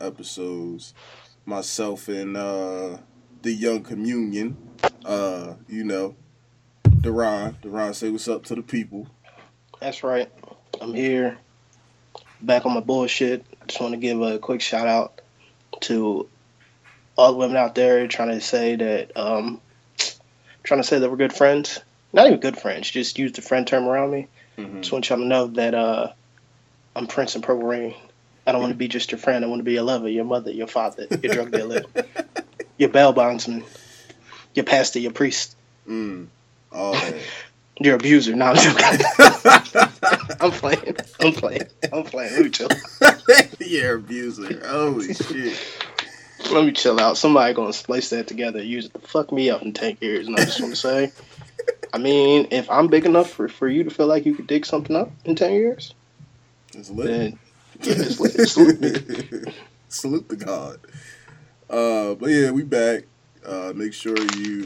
Episodes. Myself and uh, the Young Communion. Uh, you know, Deron. Deron, say what's up to the people. That's right. I'm here, back on my bullshit. Just want to give a quick shout out to all the women out there trying to say that, um, trying to say that we're good friends. Not even good friends. Just use the friend term around me. Mhm. Just want y'all to know that uh, I'm Prince and Purple Rain. I don't want to be just your friend. I want to be your lover, your mother, your father, your drug dealer, your bail bondsman, your pastor, your priest, Mm. All that. your abuser. No, I'm joking. I'm playing. I'm playing. I'm playing. Let me chill. You're abuser. Holy shit. Let me chill out. Somebody gonna splice that together use it to fuck me up in ten years. And I just want to say, I mean, if I'm big enough for, for you to feel like you could dig something up in ten years, then Salute. Salute the God. Uh, but yeah, we back. Uh, make sure you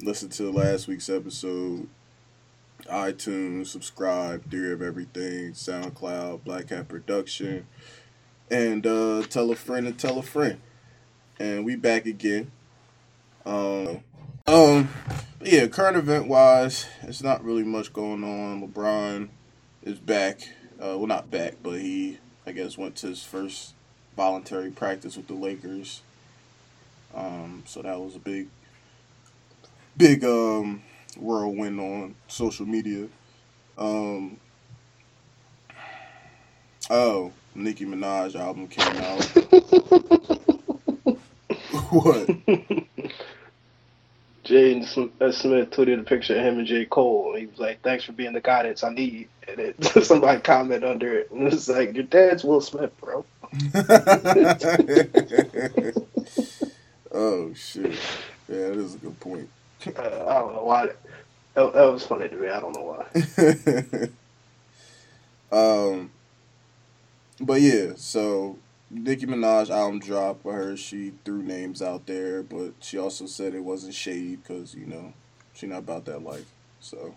listen to last week's episode. iTunes, subscribe, Theory of Everything, SoundCloud, Black Hat Production, and uh, tell a friend and tell a friend. And we back again. Um, um, yeah, current event wise, it's not really much going on. LeBron is back. Uh, well, not back, but he, I guess, went to his first voluntary practice with the Lakers. Um, so that was a big, big um, whirlwind on social media. Um, oh, Nicki Minaj album came out. what? Jaden uh, Smith tweeted a picture of him and J. Cole. And he was like, Thanks for being the guidance I need. And it, somebody commented under it. And it's like, Your dad's Will Smith, bro. oh shit! Yeah, that is a good point. Uh, I don't know why. That, that, that was funny to me. I don't know why. um, but yeah, so Nicki Minaj album dropped. I her, she threw names out there, but she also said it wasn't shade because you know she not about that life. So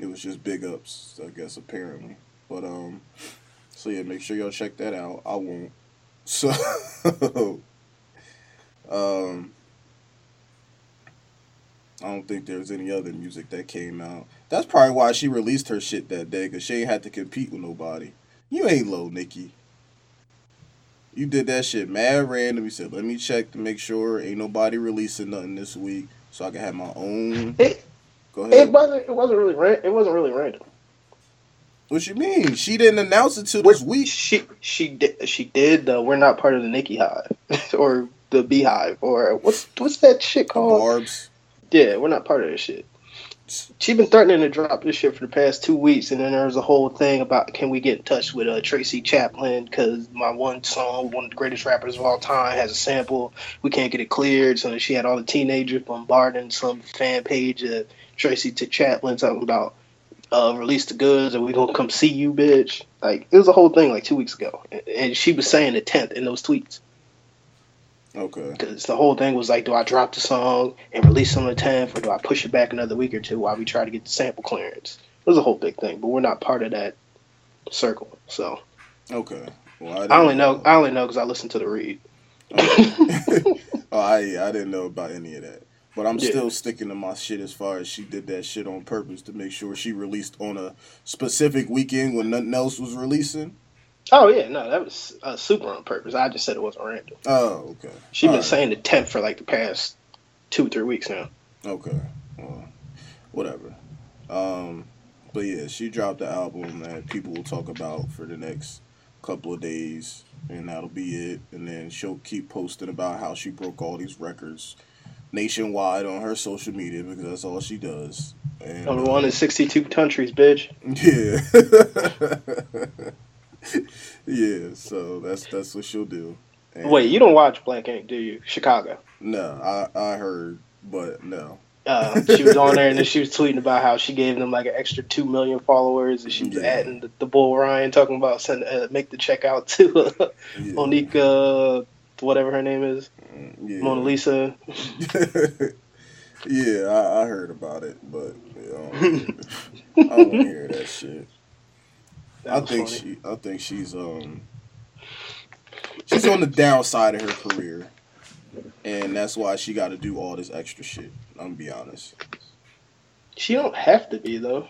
it was just big ups, I guess apparently. But um, so yeah, make sure y'all check that out. I won't. So um. I don't think there's any other music that came out. That's probably why she released her shit that day, because she ain't had to compete with nobody. You ain't low, Nicki. You did that shit mad random. You said, let me check to make sure ain't nobody releasing nothing this week so I can have my own. It, Go it wasn't. It wasn't really. Ran- it wasn't really random. What you mean? She didn't announce it till this week. She she did. She did. The we're not part of the Nicki Hive or the Beehive or what's what's that shit called? Barbs. Yeah, we're not part of this shit. She been threatening to drop this shit for the past two weeks, and then there was a whole thing about can we get in touch with uh, Tracy Chapman because my one song, one of the greatest rappers of all time, has a sample. We can't get it cleared, so she had all the teenagers bombarding some fan page of Tracy to Chapman talking about uh, release the goods and we gonna come see you, bitch. Like it was a whole thing like two weeks ago, and she was saying the tenth in those tweets. Okay. Because the whole thing was like, do I drop the song and release on the 10th, or do I push it back another week or two while we try to get the sample clearance? It was a whole big thing, but we're not part of that circle. So Okay. Well, I didn't only know I only know because I listened to the read. oh, I I didn't know about any of that. But I'm Yeah. still sticking to my shit as far as she did that shit on purpose to make sure she released on a specific weekend when nothing else was releasing. Oh yeah, no, that was uh, super on purpose. I just said it wasn't random. Oh, okay. She's been Alright. saying the 10th for like the past two three weeks now. Okay. Well, whatever. Um, but yeah, she dropped the album that people will talk about for the next couple of days, and that'll be it. And then she'll keep posting about how she broke all these records nationwide on her social media because that's all she does. And, Number one in 62 countries, bitch. Yeah. yeah, so that's that's what she'll do. And- Wait, you don't watch Black Ink, do you? Chicago. No, I I heard, but no. Uh, she was on there and then she was tweeting about how she gave them like an extra two million followers, and she was Yeah. adding the, the bull Ryan talking about send uh, make the check out to uh, Yeah. Monica, whatever her name is, Yeah. Mona Lisa. yeah, I, I heard about it, but you know, I don't hear that shit. I think funny. she. I think she's um. She's on the downside of her career, and that's why she got to do all this extra shit. I'm gonna be honest. She don't have to be though.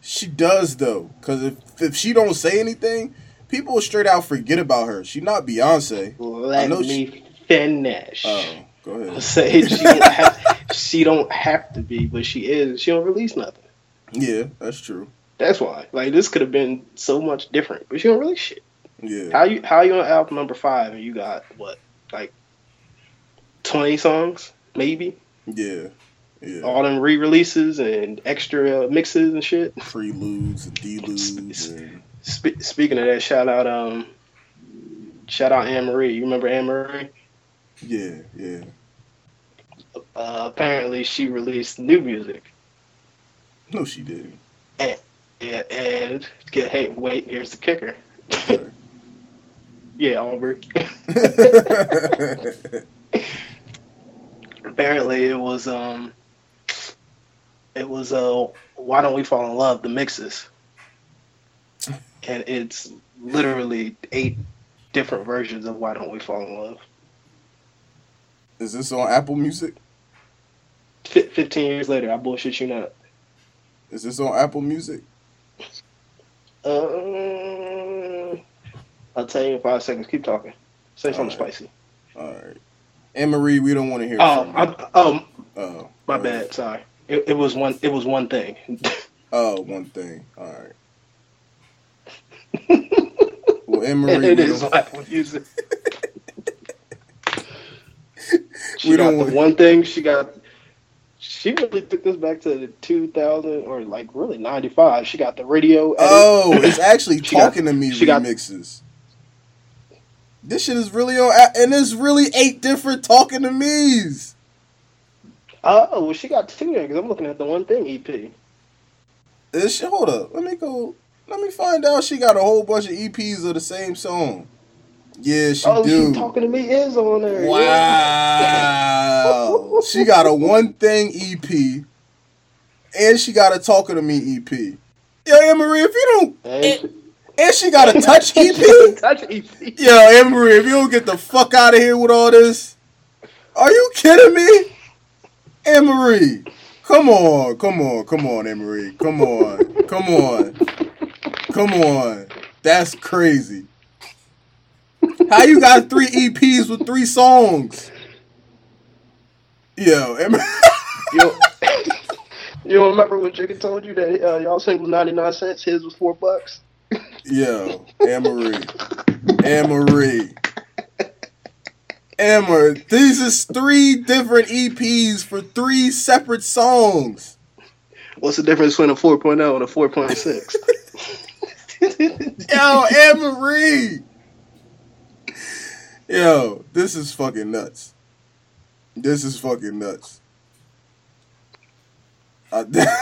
She does though, cause if if she don't say anything, people will straight out forget about her. She not Beyonce. Let know me finish. Oh, go ahead. Say she don't have, she don't have to be, but she is. She don't release nothing. Yeah, that's true. That's why. Like this could have been so much different, but you don't really shit. Yeah. How you how you on album number five and you got what like twenty songs maybe Yeah. Yeah. all them re-releases and extra uh, mixes and shit. Preludes and deludes and Spe- speaking of that, shout out um shout out Amerie. You remember Amerie? yeah, yeah. Uh, apparently she released new music. No, she didn't. Yeah, and get hey wait here's the kicker. Yeah, Aubrey. apparently it was um it was uh why don't we fall in love the mixes and it's literally eight different versions of why don't we fall in love Is this on Apple Music? F- 15 years later i bullshit you not Is this on Apple Music? Uh, i'll tell you in five seconds keep talking say something spicy All right. Amerie, we don't want to hear oh. I, oh Oh, my right. bad sorry it, it was one it was one thing Oh, one thing. All right. Well, Amerie, it Apple Music. she We got don't the want- one thing she got. She really took this back to the 2000 or like really 95. She got the radio. edit. oh, it's actually She got- talking to me she got- remixes. This shit is really on, and there's really eight different talking to me's. Uh, oh, well, she got two there because I'm looking at the one thing EP. This shit, hold up, let me go. Let me find out. She got a whole bunch of EPs of the same song. Yeah, she oh, do. she talking to me is on there. yeah. Wow. she got a one thing EP, and she got a talking to me EP. Yo, Amerie, if you don't, And and she got a touch EP. touch EP. Yo, Amerie, if you don't get the fuck out of here with all this, are you kidding me? Amerie, come on, come on, come on, Amerie, come on, come on, come on. That's crazy. How you got three EPs with three songs? Yo, Amerie- You remember when Jigga told you that uh, y'all was 99 cents, his was four bucks? yo, Amerie, Anne Marie. Emma, these is three different EPs for three separate songs. What's the difference between a 4.0 and a 4.6? Yo, Amerie. Yo, this is fucking nuts. This is fucking nuts. I-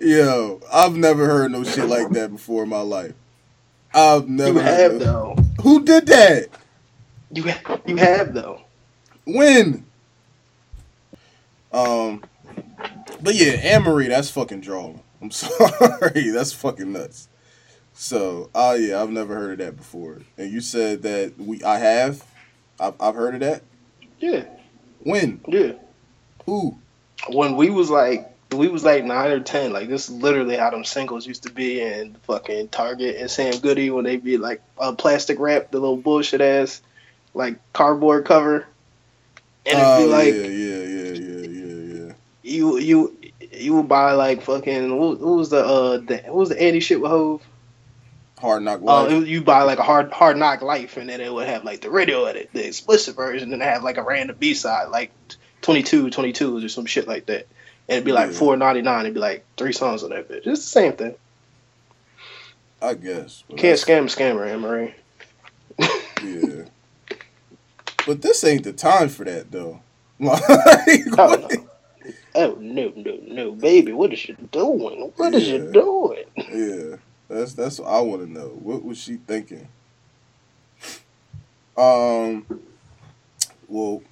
Yo, I've never heard no shit like that before in my life. I've never you heard have no- though. Who did that? You ha- you have though. When? Um, but yeah, Amerie, that's fucking drama. I'm sorry, that's fucking nuts. So, oh yeah, I've never heard of that before. And you said that we, I have, I've, I've heard of that. Yeah, When? yeah. Who? When we was like we was like nine or ten, like this is literally how them singles used to be in fucking Target and Sam Goody when they be like a plastic wrap, the little bullshit ass like cardboard cover. And it'd be like yeah, yeah, yeah, yeah, yeah, yeah. you you you would buy like fucking who, who was the uh the, who was the Annie shit with Hove? Hard Knock Uh, Life. was- you buy like a hard hard knock life, and then it would have like the radio edit, the explicit version, and have like a random B side, like 22, 22s or some shit like that. And it'd be like Yeah. four ninety nine. It'd be like three songs on that bitch. It's the same thing. I guess. Can't scam a scammer, Amerie. Yeah. But this ain't the time for that though. Like, Oh no. Oh no, no, no, baby! What is she doing? What is Yeah. she doing? Yeah, that's that's what I want to know. What was she thinking? Um, well,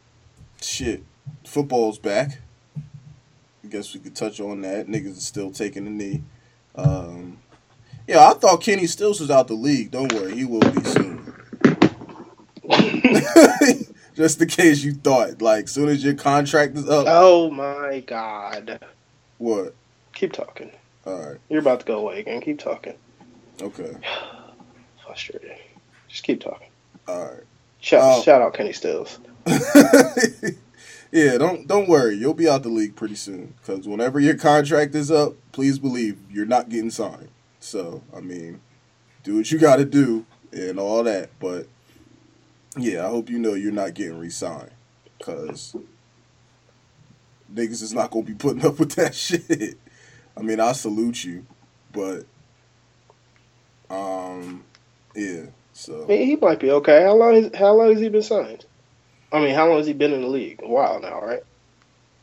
shit, football's back. I guess we could touch on that. Niggas is still taking the knee. Um, yeah, I thought Kenny Stills was out the league. Don't worry, he will be soon. Just in case you thought, like, soon as your contract is up. Oh my god. What? Keep talking. All right. You're about to go away again. Keep talking. Okay. Frustrated. Just keep talking. All right. Shout, Oh. shout out Kenny Stills. yeah, don't don't worry. You'll be out the league pretty soon. Because whenever your contract is up, please believe you're not getting signed. So I mean, do what you got to do and all that. But yeah, I hope you know you're not getting re-signed. Because niggas is not gonna be putting up with that shit. I mean, I salute you, but um, yeah. So I mean, he might be okay. How long? Is, how long has he been signed? I mean, how long has he been in the league? A while now, right?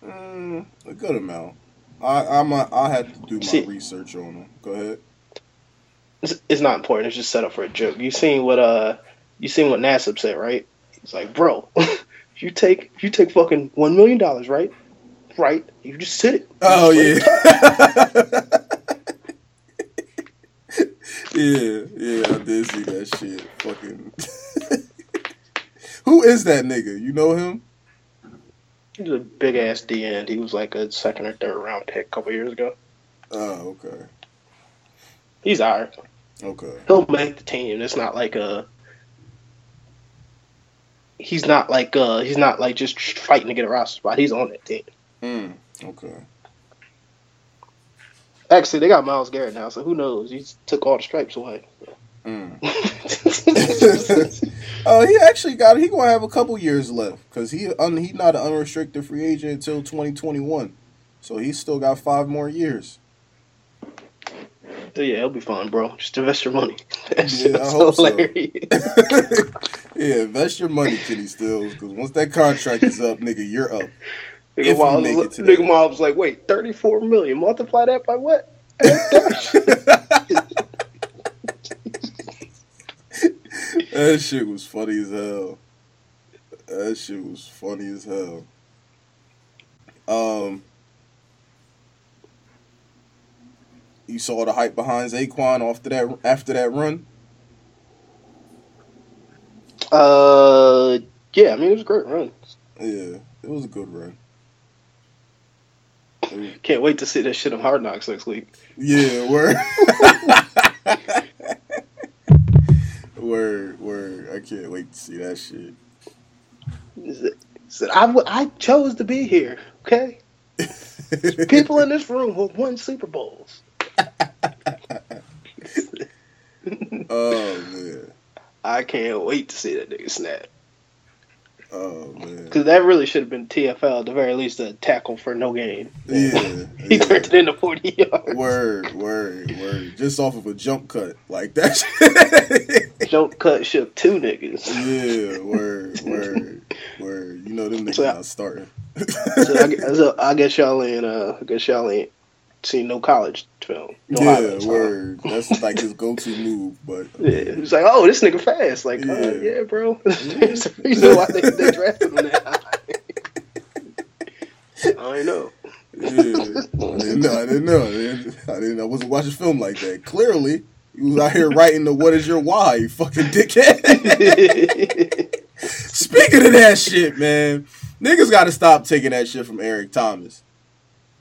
Mm, a good amount. I I'm a, I had to do my See- research on him. Go ahead. It's, it's not important. It's just set up for a joke. You seen what uh, you seen what Nassib said, right? He's like, bro, if you take if you take fucking one million dollars, right? Right, you just sit it. Oh yeah. yeah, yeah, I did see that shit. Fucking. Who is that nigga? You know him? He's a big ass D end. He was like a second or third round pick a couple years ago. Oh, okay, He's alright. okay. He'll make the team. It's not like a. He's not like uh he's not like just fighting to get a roster spot. He's on that team. Mm, okay. Actually, they got Myles Garrett now, so who knows? He took all the stripes away. Mm. Oh, he actually got. He gonna have a couple years left because he un, he not an unrestricted free agent until twenty twenty one, so he's still got five more years. So yeah, it'll be fun, bro. Just invest your money. That Yeah, I hope so. yeah, invest your money, Kenny Stills, because once that contract is up, nigga, you're up. Nigga you Miles, make it to nigga was like, wait, thirty-four million. Multiply that by what? that shit was funny as hell. That shit was funny as hell. Um, you saw the hype behind Zaquan after that after that run. uh, yeah. I mean, it was a great run. Yeah, it was a good run. Can't wait to see that shit on Hard Knocks next week. Yeah, word. word, word. I can't wait to see that shit. Said, I, w- I chose to be here, okay? People in this room who won Super Bowls. oh man. I can't wait to see that nigga snap. Oh man. Because that really should have been TFL, at the very least, a tackle for no gain. Yeah. He yeah. turned it into 40 yards. Word, word, word. Just off of a jump cut. Like that. Jump cut shook two niggas. yeah, word, word, word. You know them niggas So- not starting. So I, guess- so I guess y'all ain't, uh, I guess y'all ain't seen no college film. No yeah, word. That's like his go to move, but Yeah, it's like, oh, this nigga fast. Like, yeah, uh, yeah bro. A reason why they, they drafted him that. I know. Yeah, I didn't know. I didn't know. I didn't, I didn't. I wasn't watching film like that. Clearly, you was out here writing the "What is your why?" You fucking dickhead. Speaking of that shit, man, niggas got to stop taking that shit from Eric Thomas.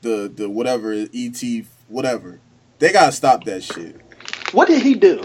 The the whatever et whatever. They gotta stop that shit. what did he do?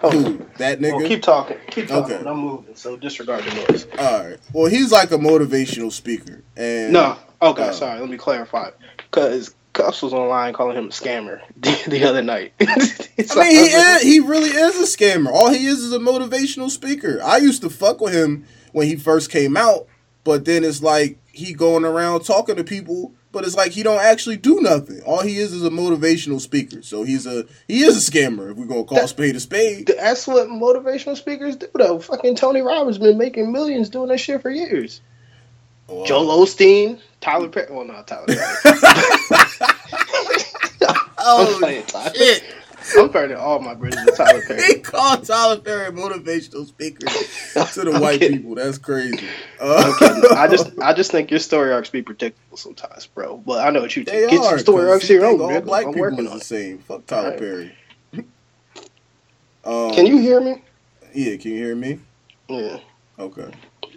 Who? That Well, nigga. keep talking. Keep talking. Okay. I'm moving, so disregard the noise. All right. Well, he's like a motivational speaker, and No. Okay, Uh, sorry. Let me clarify. Because Cuffs was online calling him a scammer the, the other night. I mean, he is, he really is a scammer. All he is is a motivational speaker. I used to fuck with him when he first came out, but then it's like he going around talking to people, but it's like he don't actually do nothing. All he is is a motivational speaker. So he's a he is a scammer. If we're gonna call That- spade a spade. That's what motivational speakers do, though. Fucking Tony Robbins been making millions doing that shit for years. Well, Joel uh, Osteen, Tyler Perry. Well, not Tyler Perry. I'm oh playing Tyler. shit! I'm burning all my bridges with Tyler Perry. he called Tyler Perry a motivational speaker to the white kidding. people. That's crazy. Uh, I just I just think your story arcs be predictable sometimes, bro. But I know what you they think. Get are. your story arcs you your own. all nigga. black I'm people working on the same. Fuck Tyler Alright. Perry. Um, Can you hear me? Yeah, can you hear me? Yeah. Okay.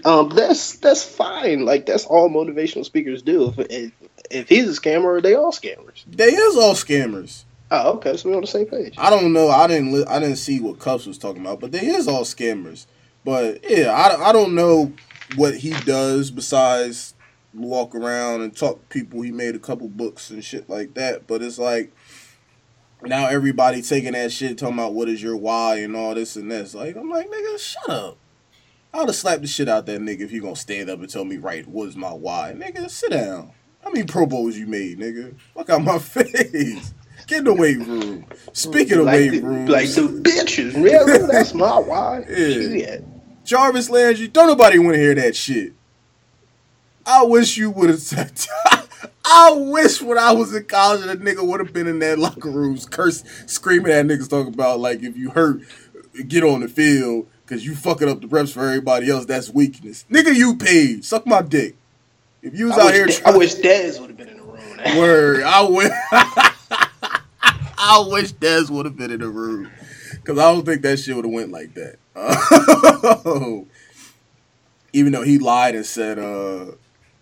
Um, that's that's fine. Like that's all motivational speakers do. If if, if he's a scammer, they all scammers. They is all scammers. Oh, okay. So we're on the same page. I don't know. I didn't. Li- I didn't see what Cuffs was talking about, but they is all scammers. But yeah, I, I don't know what he does besides walk around and talk to people. He made a couple books and shit like that. But it's like now everybody taking that shit, talking about what is your why and all this and this. Like I'm like, nigga, shut up. I would have slapped the shit out that nigga if you gonna stand up and tell me right what is my why. Nigga, sit down. How many Pro Bowls you made, nigga? Fuck out my face. Get in the weight mm-hmm. room. Speaking of like weight the, rooms, like the bitches, really? That's my why. Yeah. Jarvis Landry, don't nobody want to hear that shit. I wish you would have said. I wish when I was in college, that nigga would have been in that locker rooms, curse, screaming at niggas, talking about like if you hurt, get on the field because you fucking up the reps for everybody else. That's weakness, nigga. You paid. Suck my dick. If you was I out here, I wish Dez would have been in the room. Word. I wish. I wish Dez would have been in the room because I don't think that shit would have went like that. even though he lied and said uh,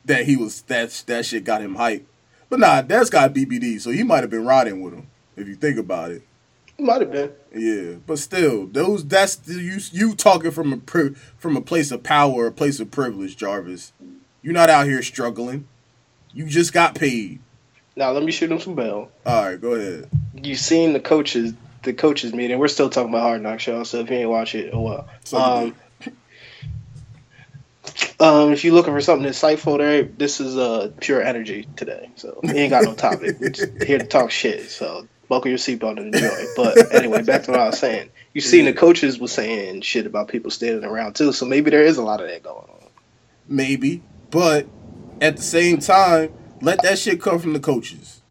that he was that that shit got him hyped, but nah, Dez got BBD, so he might have been riding with him if you think about it. He might have been. Yeah, but still, those that's the, you you talking from a pri- from a place of power, a place of privilege, Jarvis. You're not out here struggling. You just got paid. Now let me shoot him some bell. All right, go ahead. You've seen the coaches the coaches meeting? We're still talking about Hard Knocks, y'all. So if you ain't watch it, oh well. So Um, um, if you're looking for something insightful, there, this is uh pure energy today. So we ain't got no topic. We're just here to talk shit. So buckle your seatbelt and enjoy. But anyway, back to what I was saying. You've seen the coaches was saying shit about people standing around too. So maybe there is a lot of that going on. maybe, but at the same time, let that shit come from the coaches.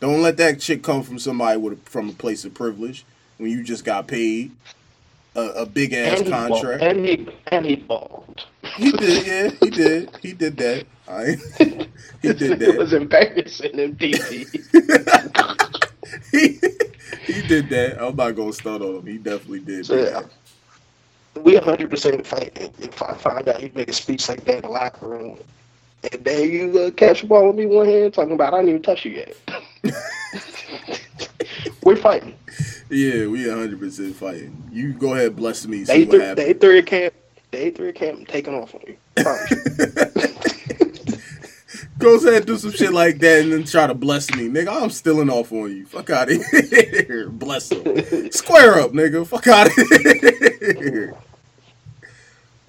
Don't let that shit come from somebody with a, from a place of privilege when you just got paid a, a big ass And contract. and he and he balled. He did, yeah, he did, he did that. I, he did that. it was embarrassing in DC. he he did that. I'm not gonna start on him. He definitely did. So, that. we 100% fight if I find out he made a speech like that in the locker room. And then you uh, catch the ball with me one hand talking about I didn't even touch you yet. We're fighting. Yeah, we 100 percent fighting. You go ahead, bless me. Day what three, happens. day three of camp. Day three camp. I'm taking off on you. Goes ahead and do some shit like that and then try to bless me. Nigga, I'm stealing off on you. Fuck out of here. Bless him. Square up, nigga. Fuck out of here.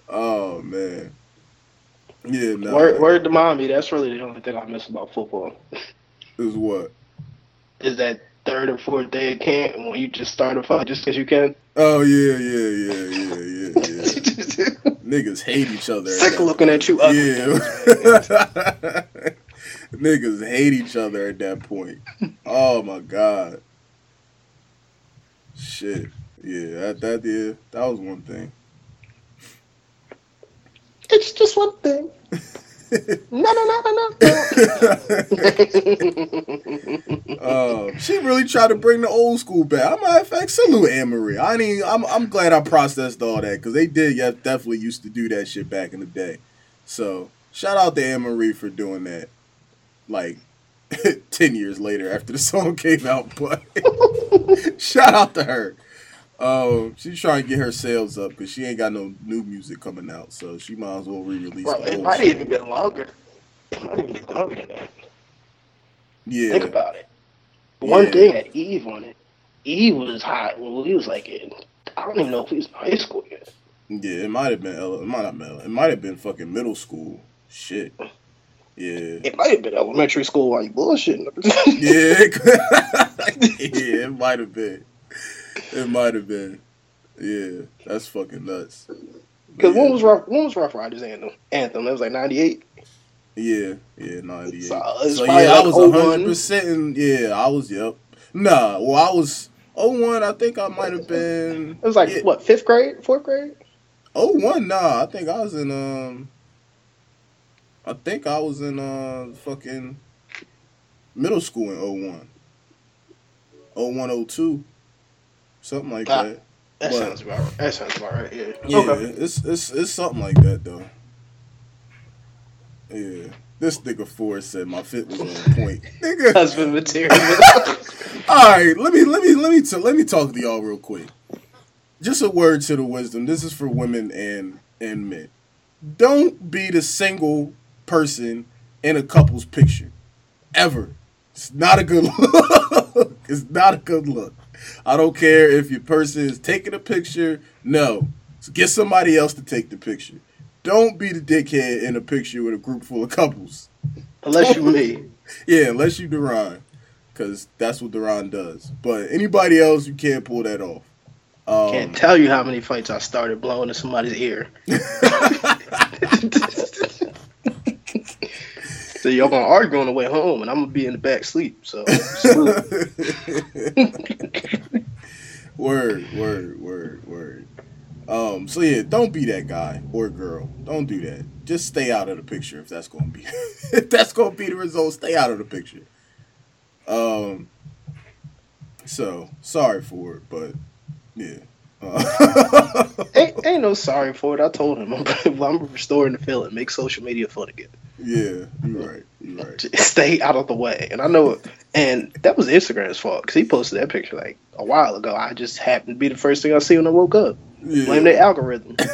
Oh, man. Yeah, no. word, word to mommy. That's really the only thing I miss about football. Is what? Is that third or fourth day of camp when you just start a fight just because you can. Oh, yeah, yeah, yeah, yeah, yeah, yeah. Niggas hate each other. Sick of looking at you ugly. Yeah. Niggas hate each other at that point. Oh my god. Shit. Yeah, that that yeah, that was one thing. It's just one thing. No, no, no, no, no. uh, she really tried to bring the old school back. I'm matter of fact, salute Amerie. I mean, I'm I'm glad I processed all that because they did yeah, definitely used to do that shit back in the day. So shout out to Amerie for doing that. Like ten years later after the song came out, but shout out to her. Um, she's trying to get her sales up because she ain't got no new music coming out, so she might as well re-release the it might shit. even been longer. It might even be longer than that. Yeah, Think about it. One Yeah. thing that Eve wanted. Eve was hot when we was like in. I don't even know if we was in high school yet. Yeah, it might have been. It might not been. It might have been fucking middle school. Shit. Yeah. It might have been elementary school while you bullshitting. Yeah. yeah, it might have been. It might have been. Yeah, that's fucking nuts. Because yeah. when was rough? When was Ruff Ryders anthem? Anthem. That was like '98. Yeah, yeah, ninety eight. So, So, yeah, probably I was 01. hundred percent. Yeah, I was. Yep. Nah, well, I was. 01, I think I might have been. It was like yeah. what fifth grade, fourth grade. 01, nah. I think I was in um. I think I was in uh fucking middle school in 01. 01, 02. Something like Ah, that. That What? sounds about right. That sounds about right. Yeah. Yeah, Okay. it's it's it's something like that though. Yeah. This nigga Ford said my fit was on point. nigga. Husband material. All right, let me let me let me t- let me talk to y'all real quick. Just a word to the wisdom. This is for women and and men. Don't be the single person in a couple's picture, ever. It's not a good look. it's not a good look. I don't care if your person is taking a picture. No, so get somebody else to take the picture. Don't be the dickhead in a picture with a group full of couples. Unless you me. Yeah, unless you Duran, because that's what Duran does. But anybody else, you can't pull that off. Um, Can't tell you how many fights I started blowing in somebody's ear. so y'all gonna argue on the way home, and I'm gonna be in the back sleep. So word, word, word, word. Um, so yeah, don't be that guy or girl. Don't do that. Just stay out of the picture if that's gonna be if that's gonna be the result. Stay out of the picture. Um. So sorry for it, but yeah. Uh, ain't, ain't no sorry for it. I told him I'm, I'm restoring the feeling. Make social media fun again. Yeah, you're right. You're right. Just Stay out of the way. And I know, and that was Instagram's fault because he posted that picture like a while ago. I just happened to be the first thing I see when I woke up. Yeah. Blame their algorithm.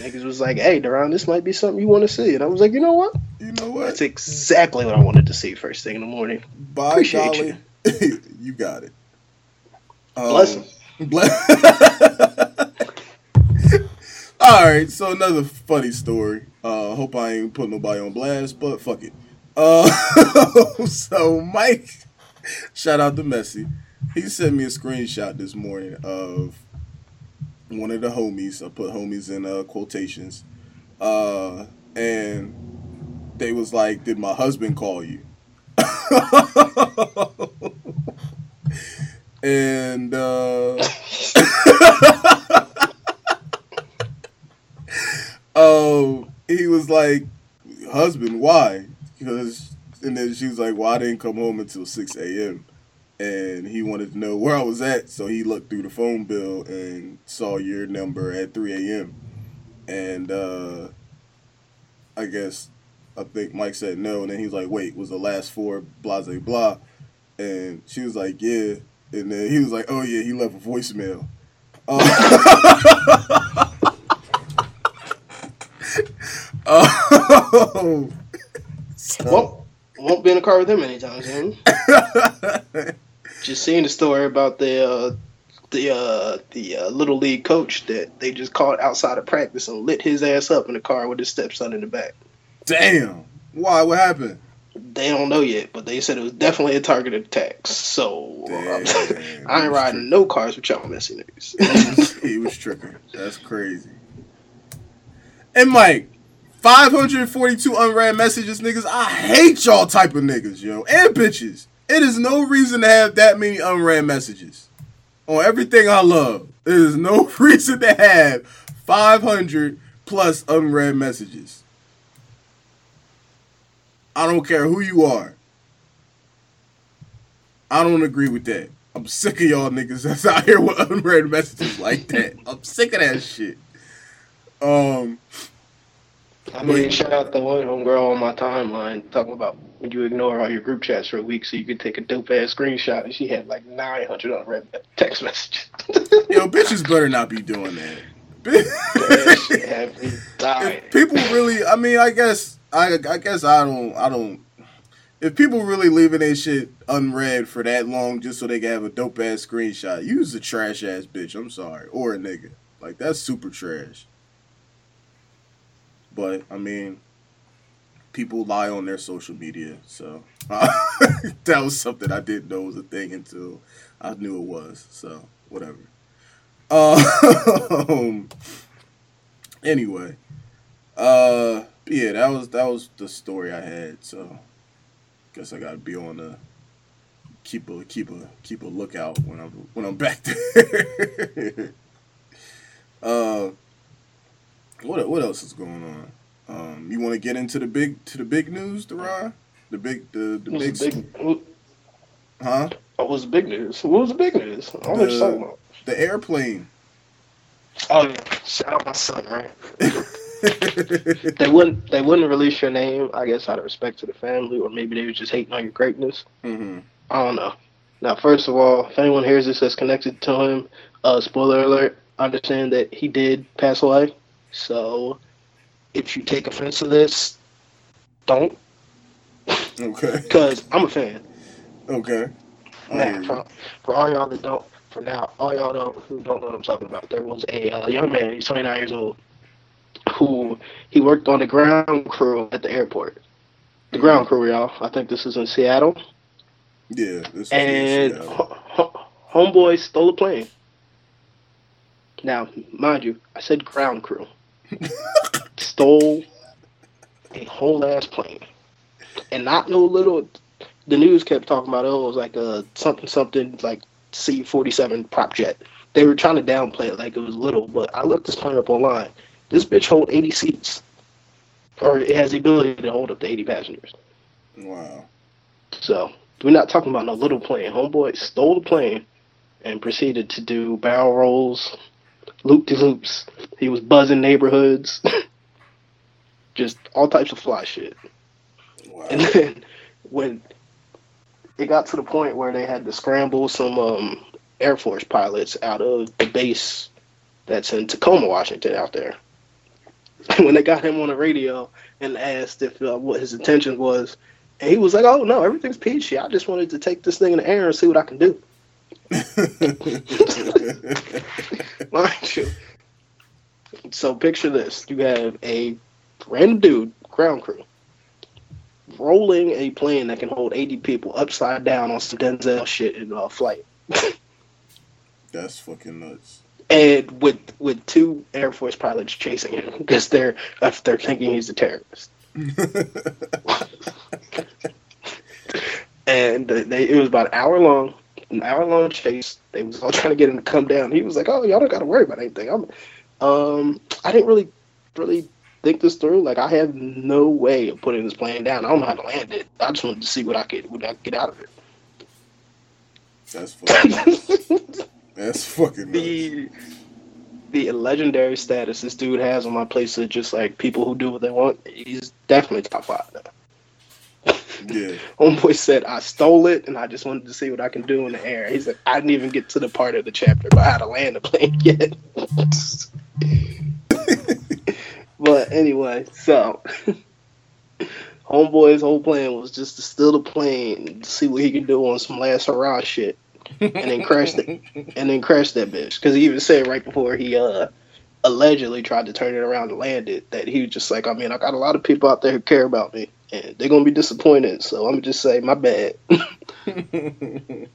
Niggas was like, "Hey, Duran, this might be something you want to see," and I was like, "You know what? You know what? That's exactly what I wanted to see first thing in the morning." By Appreciate golly, you. got it. Um, Bless him. Bless. All right, so another funny story. Uh, hope I ain't put nobody on blast, but fuck it. Uh, so Mike, shout out to Messi. He sent me a screenshot this morning of one of the homies. I put homies in uh, quotations, uh, and they was like, "Did my husband call you?" and uh, oh, he was like, "Husband, why?" Because and then she was like, "Well, I didn't come home until six a.m." And he wanted to know where I was at, so he looked through the phone bill and saw your number at three a.m. And uh, I guess I think Mike said no, and then he was like, "Wait, was the last four blah blah blah?" And she was like, "Yeah." And then he was like, "Oh yeah, he left a voicemail." Uh, oh, so, Well, won't be in the car with him anytime soon. Just seeing the story about the uh, the uh, the uh, little league coach that they just caught outside of practice and lit his ass up in the car with his stepson in the back. damn. Why? What happened? They don't know yet, but they said it was definitely a targeted attack. So Damn. I ain't riding no cars with y'all messy niggas. he was tripping. That's crazy. And Mike, 542 unread messages, niggas. I hate y'all type of niggas, yo. And bitches. It is no reason to have that many unread messages. On everything I love. There is no reason to have 500 plus unread messages. I don't care who you are. I don't agree with that. I'm sick of y'all niggas that's out here with unread messages like that. I'm sick of that shit. Um, I mean, shout out the one homegirl on my timeline talking about when you ignore all your group chats for a week so you can take a dope ass screenshot, and she had like 900 unread text messages. yo, bitches better not be doing that. That shit had me dying. if people really, I mean, I guess, I, I guess I don't, I don't. If people really leaving their shit unread for that long just so they can have a dope ass screenshot, use a trash ass bitch. I'm sorry, or a nigga. Like that's super trash. But I mean, people lie on their social media, so that was something I didn't know was a thing until I knew it was. So whatever. Um. anyway, uh, yeah, that was that was the story I had. So, guess I got to be on the keep a keep a keep a lookout when I'm when I'm back there. uh, what what else is going on? Um, you want to get into the big to the big news, Derai? The big the the big, big huh? What was the big news? What was the big news? I don't know what you're talking about. The airplane. Oh yeah, shout out my son, right? they wouldn't they wouldn't release your name, I guess out of respect to the family, or maybe they were just hating on your greatness. Mm-hmm. I don't know. Now, first of all, if anyone hears this that's connected to him, uh, spoiler alert, understand that he did pass away. So, if you take offense to this, don't. Okay. Because I'm a fan. Okay. Now, for, for all y'all that don't, for now, all y'all don't, who don't know what I'm talking about, there was a uh, young man, he's 29 years old, who he worked on the ground crew at the airport. The Mm-hmm. ground crew, y'all. I think this is in Seattle. Yeah. This and ho- homeboy stole a plane. Now, mind you, I said ground crew. Stole a whole ass plane, and not no little. The news kept talking about oh, it was like a something something like C forty seven prop jet. They were trying to downplay it like it was little, but I looked this plane up online. This bitch hold eighty seats, or it has the ability to hold up to eighty passengers. Wow. So we're not talking about no little plane. Homeboy stole the plane and proceeded to do barrel rolls, loop de loops. He was buzzing neighborhoods, just all types of fly shit. Wow. And then when it got to the point where they had to scramble some um, Air Force pilots out of the base that's in Tacoma, Washington, out there. And when they got him on the radio and asked if uh, what his intention was, and he was like, "Oh no, everything's peachy. I just wanted to take this thing in the air and see what I can do." Mind you. So picture this: you have a random dude, ground crew, rolling a plane that can hold 80 people upside down on some Denzel shit in a flight, That's fucking nuts. and with with two Air Force pilots chasing him because they're uh, they're thinking he's a terrorist. And they it was about an hour long, an hour long chase. They was all trying to get him to come down. He was like, "Oh, y'all don't got to worry about anything." I'm, um, I didn't really, really think this through. Like, I have no way of putting this plane down. I don't know how to land it. I just wanted to see what I could, what I could get out of it. That's fucking. That's fucking the the legendary status this dude has on my place of just like people who do what they want. He's definitely top five. Yeah. Homeboy said I stole it and I just wanted to see what I can do in the air. He said I didn't even get to the part of the chapter about how to land the plane yet. but anyway, so Homeboy's whole plan was just to steal the plane and see what he could do on some last hurrah shit. and then crash it, and then crash that bitch. Because he even said right before he uh allegedly tried to turn it around and land it that he was just like, I mean, I got a lot of people out there who care about me, and they're gonna be disappointed. So I'm just say my bad. and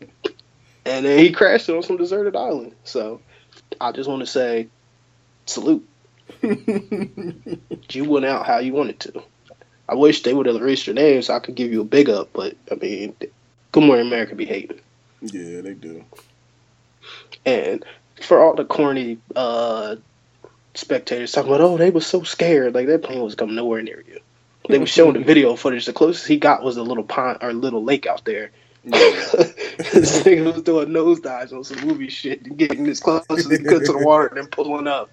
then he crashed it on some deserted island. So I just want to say, salute. You went out how you wanted to. I wish they would have erased your name so I could give you a big up, but I mean, Good Morning America be hating. yeah, they do. And for all the corny uh, spectators talking about, oh, they were so scared, like that plane was coming nowhere near you. Hmm. They were showing the video footage. The closest he got was a little pond or a little lake out there. This nigga was doing nosedives on some movie shit and getting as close as he could to the water and then pulling up.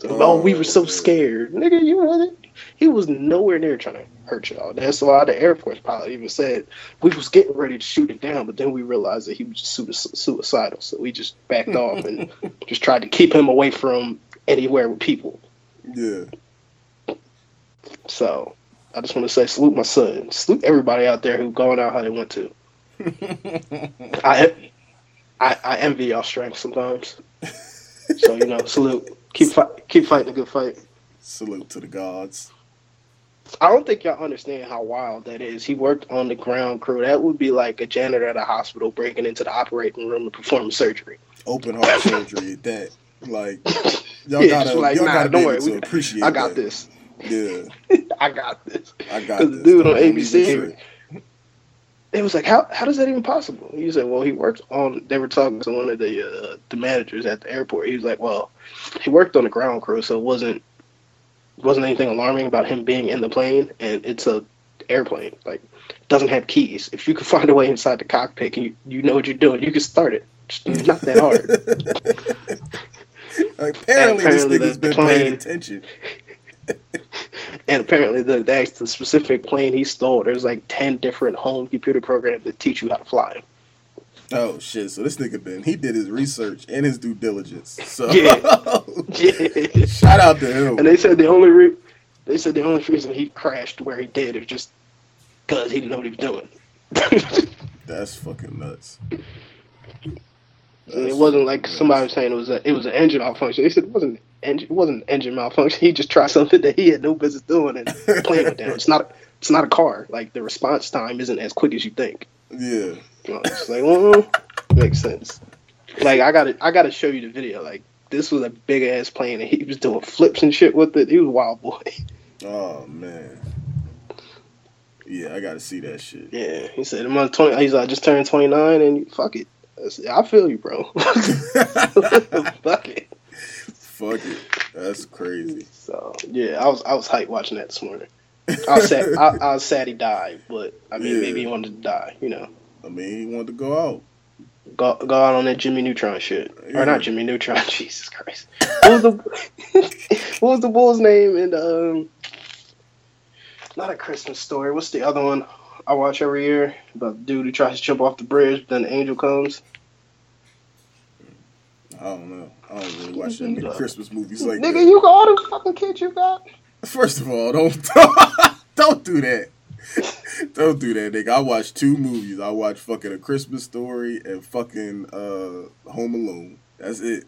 So, oh, oh we were so Oh, scared. Nigga, you wasn't. He was nowhere near trying to hurt y'all. That's why the Air Force pilot even said we was getting ready to shoot it down, but then we realized that he was just suicidal, so we just backed off and just tried to keep him away from anywhere with people. Yeah. So I just want to say salute my son, salute everybody out there who going out how they want to. I I, I envy y'all strength sometimes. So you know, salute. Keep fight, keep fighting a good fight. Salute to the gods. I don't think y'all understand how wild that is. He worked on the ground crew. That would be like a janitor at a hospital breaking into the operating room and performing surgery. Open heart surgery that. Like y'all Yeah, gotta just like, y'all nah, gotta don't worry, we- appreciate I got that. this. Yeah. I got this. I got Because this. the dude on ABC, it was like, how how does that even possible? He said, well, he worked on. They were talking to one of the uh, the managers at the airport. He was like, well, he worked on the ground crew, so it wasn't wasn't anything alarming about him being in the plane, and it's a airplane. Like, doesn't have keys. If you can find a way inside the cockpit, and you you know what you're doing, you can start it. It's not that hard. apparently, this nigga's been plane, paying attention. and apparently, the, the the specific plane he stole, there's like ten different home computer programs that teach you how to fly. Oh shit! So this nigga been he did his research and his due diligence. So yeah, yeah. shout out to him. And they said the only re- they said the only reason he crashed where he did is just because he didn't know what he was doing. That's fucking nuts. And it wasn't like somebody was saying it was a it was an engine malfunction. They said it wasn't engine it wasn't engine malfunction. He just tried something that he had no business doing and playing with down. It's not it's not a car. Like the response time isn't as quick as you think. Yeah. It's like, well, makes sense. Like I gotta, I gotta show you the video. Like this was a big ass plane, and he was doing flips and shit with it. He was a wild boy. Oh man. Yeah, I gotta see that shit. Yeah, he said I'm on twenty. He's like, I just turned twenty nine, and fuck it. I, feel you, bro. fuck it. Fuck it. That's crazy. So yeah, I was I was hyped watching that this morning. I was sad. I, I, was sad he died, but I mean, yeah. maybe he wanted to die. You know. I mean, he wanted to go out. Go, go out on that Jimmy Neutron shit, yeah. or not Jimmy Neutron? Jesus Christ! What was the what was the bull's name And um? Not a Christmas story. What's the other one I watch every year about the dude who tries to jump off the bridge, but then the angel comes. I don't know. I don't really watch that many Christmas movies like Nigga, that. you got all the fucking kids you got. First of all, don't don't do that. don't do that, nigga. I watched two movies. I watched fucking A Christmas Story and fucking uh, Home Alone. That's it.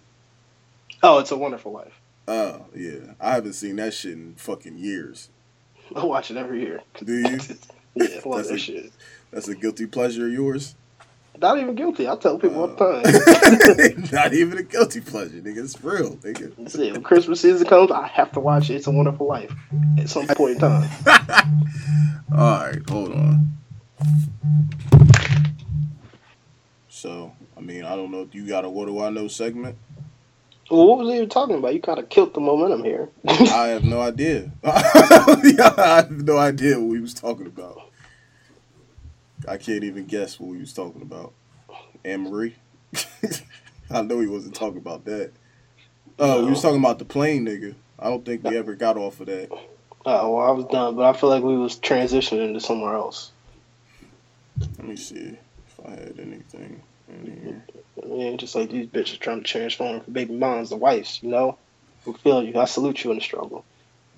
Oh, it's a Wonderful Life. Oh yeah, I haven't seen that shit in fucking years. I watch it every year. Do you? yeah, I love that a, shit. That's a guilty pleasure of yours. Not even guilty. I tell people uh, all the time. not even a guilty pleasure, nigga. It's real, nigga. See. When Christmas season comes, I have to watch It's a Wonderful Life at some point in time. all right, hold on. So, I mean, I don't know if you got a "What Do I Know" segment. Well, what was he even talking about? You kind of killed the momentum here. I have no idea. I have no idea what we was talking about. I can't even guess what we was talking about. Anne Marie. I know he wasn't talking about that. Oh, uh, we was talking about the plane, nigga. I don't think we ever got off of that. Oh, well, I was done, but I feel like we was transitioning to somewhere else. Let me see if I had anything in here. Yeah, just like these bitches trying to transform from baby moms to wives, you know? We feel you. I salute you in the struggle.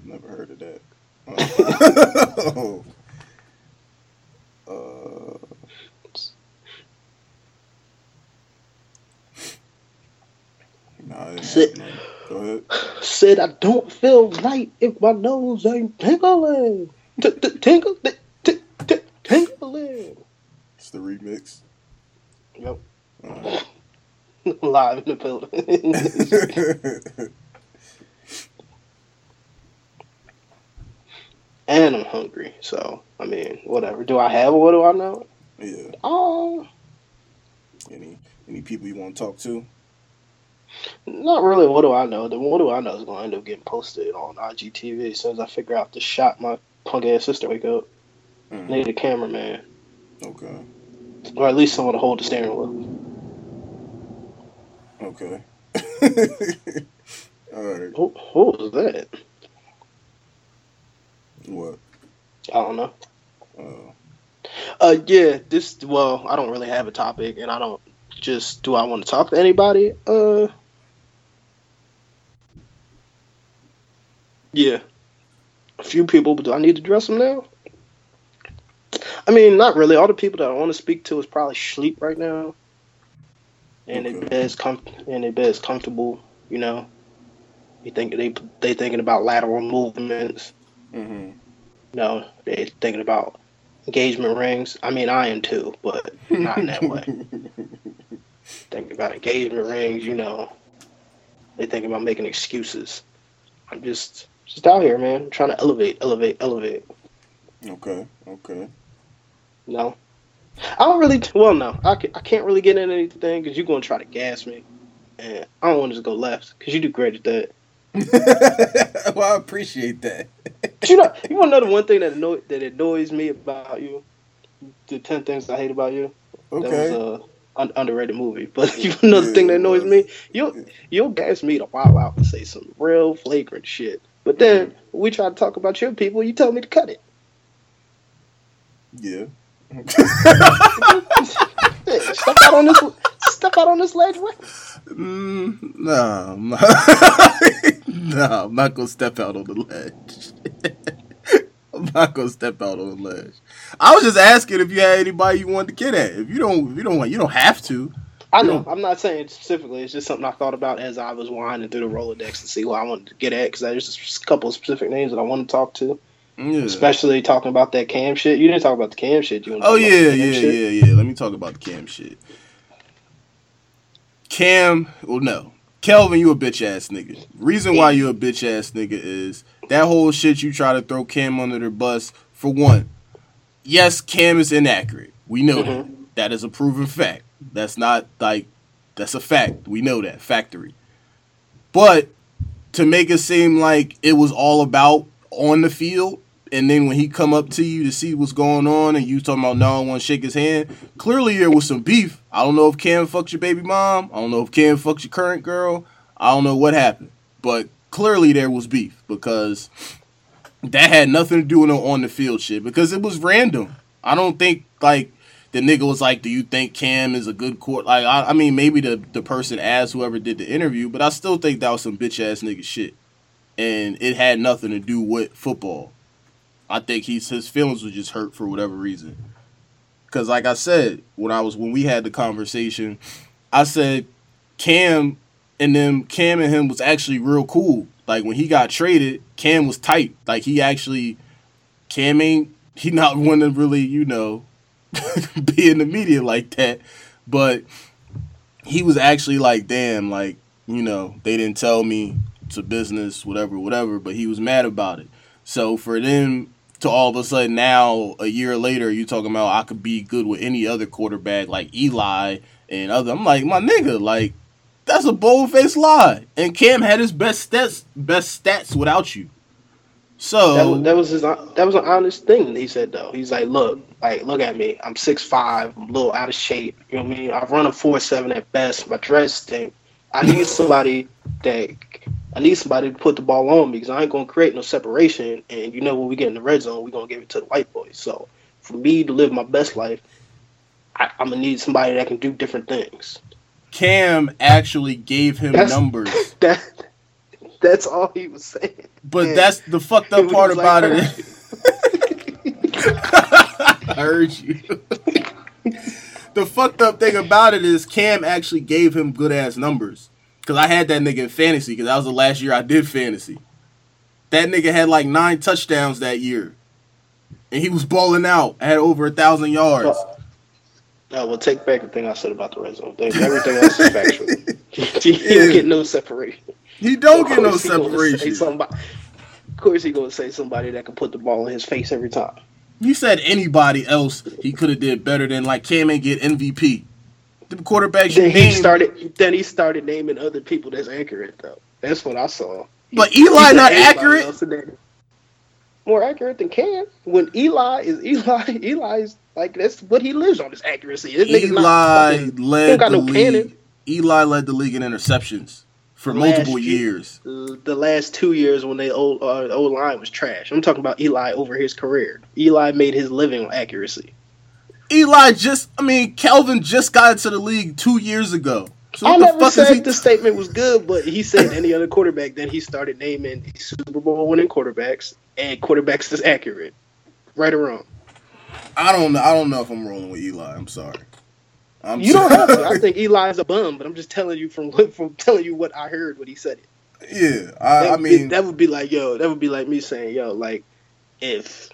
Never heard of that. oh. Uh, nah, Go ahead. Said I don't feel right if my nose ain't tingling. Tingle, tingling. It's the remix. Yep. Live in the building. and I'm hungry. So I mean, whatever. Do I have a what do I know? Yeah. Oh. Any any people you want to talk to? Not really. What do I know? The what do I know is going to end up getting posted on IGTV as soon as I figure out to shot my punk ass sister wake up. Mm. Need a cameraman. Okay. Or at least someone to hold the steering wheel. Okay. All right. Who, who was that? What? I don't know. Uh, uh, yeah, this. Well, I don't really have a topic, and I don't just. Do I want to talk to anybody? Uh, yeah, a few people, but do I need to dress them now? I mean, not really. All the people that I want to speak to is probably sleep right now, and okay. com- and bed comfortable. You know, you think they they thinking about lateral movements. Mm-hmm. No, they're thinking about engagement rings. I mean, I am too, but not in that way. thinking about engagement rings, you know. They thinking about making excuses. I'm just just out here, man. Trying to elevate, elevate, elevate. Okay, okay. No. I don't really. Well, no, I, can, I can't really get into anything because you're gonna try to gas me, and I don't want to just go left because you do great at that. well, I appreciate that. you know, you want to know the one thing that annoy, that annoys me about you? The ten things I hate about you. Okay. That was a uh, un- underrated movie. But you know the thing that annoys me? You'll you'll gas me to wow out and say some real flagrant shit. But then when we try to talk about your people, you tell me to cut it. Yeah. step out on this step out on this ledge way. Mm, no, I'm not, no, I'm not gonna step out on the ledge. I'm not gonna step out on the ledge. I was just asking if you had anybody you wanted to get at. If you don't, if you don't want, you don't have to. I know. I'm not saying specifically. It's just something I thought about as I was winding through the Rolodex to see who I wanted to get at because there's just a couple of specific names that I want to talk to. Yeah. Especially talking about that cam shit. You didn't talk about the cam shit. You oh yeah, yeah, yeah, yeah. Let me talk about the cam shit. Cam, well no, Kelvin, you a bitch ass nigga. Reason why you a bitch ass nigga is that whole shit you try to throw Cam under the bus. For one, yes, Cam is inaccurate. We know mm-hmm. that. That is a proven fact. That's not like that's a fact. We know that factory. But to make it seem like it was all about on the field, and then when he come up to you to see what's going on, and you talking about no to shake his hand, clearly there was some beef. I don't know if Cam fucked your baby mom. I don't know if Cam fucked your current girl. I don't know what happened, but clearly there was beef because that had nothing to do with no on the field shit because it was random. I don't think like the nigga was like, "Do you think Cam is a good court?" Like, I, I mean, maybe the the person asked whoever did the interview, but I still think that was some bitch ass nigga shit, and it had nothing to do with football. I think he's his feelings were just hurt for whatever reason. Cause like I said, when I was when we had the conversation, I said Cam and then Cam and him was actually real cool. Like when he got traded, Cam was tight. Like he actually Cam ain't he not one to really, you know, be in the media like that. But he was actually like, damn, like, you know, they didn't tell me a business, whatever, whatever, but he was mad about it. So for them to all of a sudden now, a year later, you talking about I could be good with any other quarterback like Eli and other. I'm like, my nigga, like, that's a bold faced lie. And Cam had his best stats best stats without you. So that was, that was his that was an honest thing he said though. He's like, look, like look at me. I'm six five, I'm a little out of shape. You know what I mean? I run a four seven at best. My dress stink. I need somebody that I need somebody to put the ball on me because I ain't gonna create no separation. And you know when we get in the red zone, we're gonna give it to the white boys. So for me to live my best life, I, am gonna need somebody that can do different things. Cam actually gave him that's, numbers. That that's all he was saying. But and that's the fucked up part about like, it. I heard you. the fucked up thing about it is Cam actually gave him good ass numbers. Cause I had that nigga in fantasy because that was the last year I did fantasy. That nigga had like nine touchdowns that year. And he was balling out. Had over a thousand yards. I will take back the thing I said about the red zone. Everything else is factual. he don't get no separation. He don't get no separation. Somebody, of course, he gonna say somebody that can put the ball in his face every time. You said anybody else he could have did better than like Cam and get MVP. The quarterbacks. Then he named, started. Then he started naming other people that's accurate though. That's what I saw. But Eli not accurate. More accurate than Cam. When Eli is Eli, Eli's like that's what he lives on is accuracy. This Eli not, led the no league. Cannon. Eli led the league in interceptions for multiple years. The last two years when the old uh, old line was trash. I'm talking about Eli over his career. Eli made his living on accuracy. Eli just, I mean, Kelvin just got into the league two years ago. So I never said he... the statement was good, but he said any other quarterback. Then he started naming Super Bowl winning quarterbacks and quarterbacks that's accurate, right or wrong. I don't know. I don't know if I'm rolling with Eli. I'm sorry. I'm you sorry. don't have to. I think Eli's a bum, but I'm just telling you from from telling you what I heard when he said it. Yeah, I, I mean that would be like yo. That would be like me saying yo, like if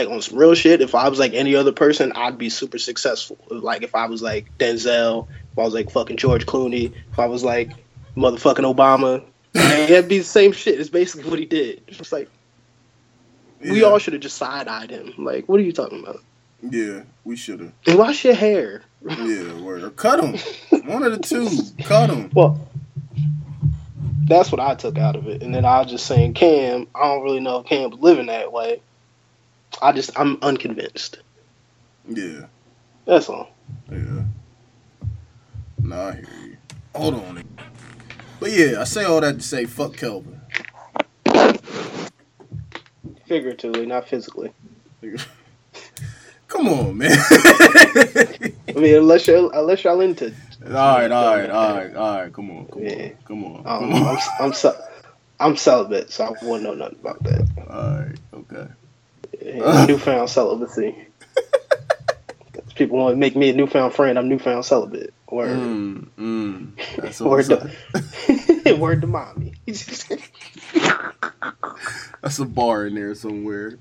like on some real shit, if I was like any other person, I'd be super successful. Like if I was like Denzel, if I was like fucking George Clooney, if I was like motherfucking Obama, it'd be the same shit. It's basically what he did. It's just like yeah. we all should have just side eyed him. Like, what are you talking about? Yeah, we should have. And wash your hair. Yeah, word. Or cut him. One of the two. Cut him. Well, that's what I took out of it. And then I was just saying, Cam, I don't really know if Cam's living that way. I just, I'm unconvinced. Yeah. That's all. Yeah. Nah, I hear you. Hold on. But yeah, I say all that to say fuck Kelvin. Figuratively, not physically. Come on, man. I mean, unless you're, unless y'all into. all right, all right, all right, all right. Come on, come Yeah. on, come on, Um, come on. I'm, I'm, ce- I'm celibate, so I wouldn't know nothing about that. All right, okay. Newfound celibacy. People want to make me a newfound friend. I'm newfound celibate. Word. Mm, mm. That's Word, to, word to mommy. That's a bar in there somewhere.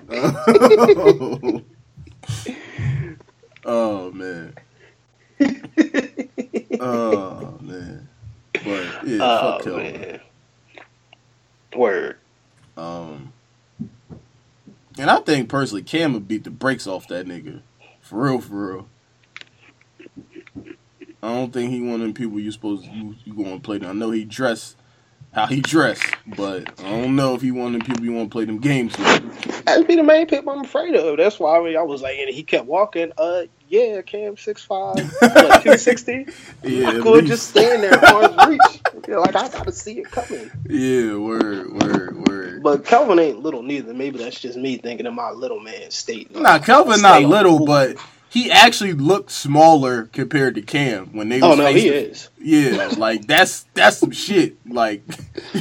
oh man. Oh man. But yeah, oh, fuck Kelvin. man. Word. Um, and I think personally, Cam would beat the brakes off that nigga. For real, for real. I don't think he one of them people you supposed you, you going to play. Them. I know he dressed how he dressed, but I don't know if he one of them people you want to play them games with. That'd be the main people I'm afraid of. That's why I, mean, I was like, and he kept walking. Uh, yeah, Cam six five, two sixty. Yeah, I could least. just stand there arms reach. Like I gotta see it coming. Yeah, word, word, word. But Kelvin ain't little neither. Maybe that's just me thinking in my little man state. Nah, Kelvin not little, but he actually looked smaller compared to Cam when they. Oh no, he is. Yeah, like that's that's some shit. Like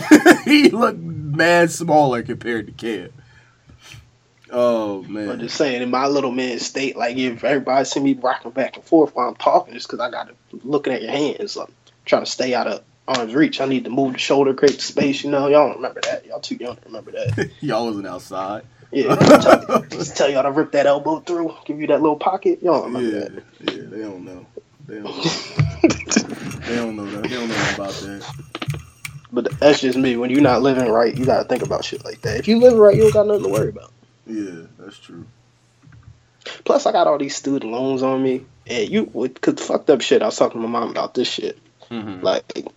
he looked mad smaller compared to Cam. Oh man! I'm just saying, in my little man state, like if everybody see me rocking back and forth while I'm talking, it's because I got to looking at your hands, like trying to stay out of arm's reach. I need to move the shoulder, create the space. You know, y'all don't remember that. Y'all too young to remember that. y'all wasn't outside. Yeah, just tell, y'all to rip that elbow through, give you that little pocket. Y'all don't remember Yeah, that. yeah, they don't know. They don't. Know. they don't know that. They don't know about that. But that's just me. When you're not living right, you gotta think about shit like that. If you live right, you don't got nothing to worry about. Yeah, that's true. Plus, I got all these student loans on me, and you, cause fucked up shit. I was talking to my mom about this shit. Mm-hmm. Like,